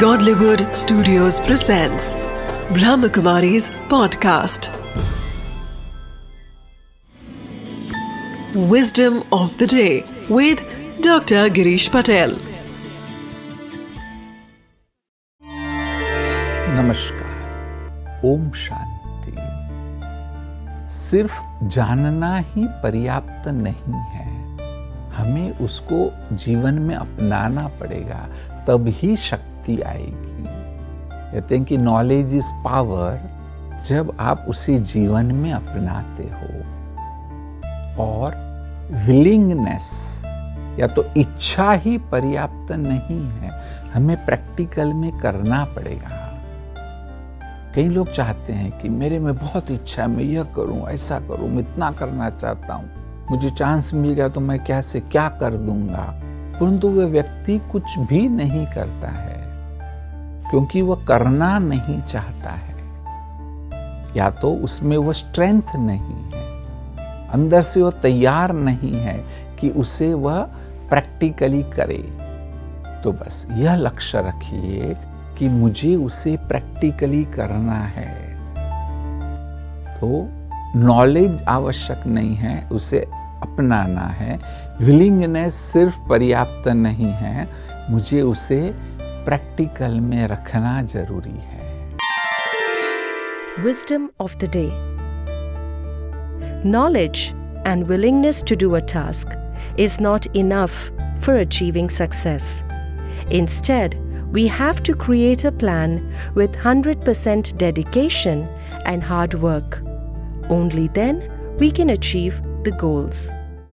Godlywood Studios presents Brahmakumari's podcast. Wisdom of the day with Dr. Girish Patel. नमस्कार ओम शांति सिर्फ़ जानना ही पर्याप्त नहीं है हमें उसको जीवन में अपनाना पड़ेगा तब ही शक्ति आएगी। कहते हैं कि नॉलेज इज़ पावर जब आप उसे जीवन में अपनाते हो। और विलिंगनेस या तो इच्छा ही पर्याप्त नहीं है, हमें प्रैक्टिकल में करना पड़ेगा। कई लोग चाहते हैं कि मेरे में बहुत इच्छा है, मैं यह करूँ, ऐसा करूँ, मैं इतना करना चाहता हूँ। मुझे चांस मिल गया तो मैं कैसे, क्या कर दूँगा? परंतु वह व्यक्ति कुछ भी नहीं करता है। क्योंकि वह करना नहीं चाहता है। या तो उसमें वह स्ट्रेंथ नहीं है। अंदर से वह तैयार नहीं है कि उसे वह प्रैक्टिकली करे। तो बस यह लक्ष्य रखिए कि मुझे उसे प्रैक्टिकली करना है। तो नॉलेज आवश्यक नहीं है, उसे अपनाना है। विलिंगनेस सिर्फ़ पर्याप्त नहीं है। मुझे उसे प्रैक्टिकल में रखना जरूरी है Wisdom of the day Knowledge and willingness to do a task is not enough for achieving success. Instead, we have to create a plan with 100% dedication and hard work. Only then we can achieve the goals.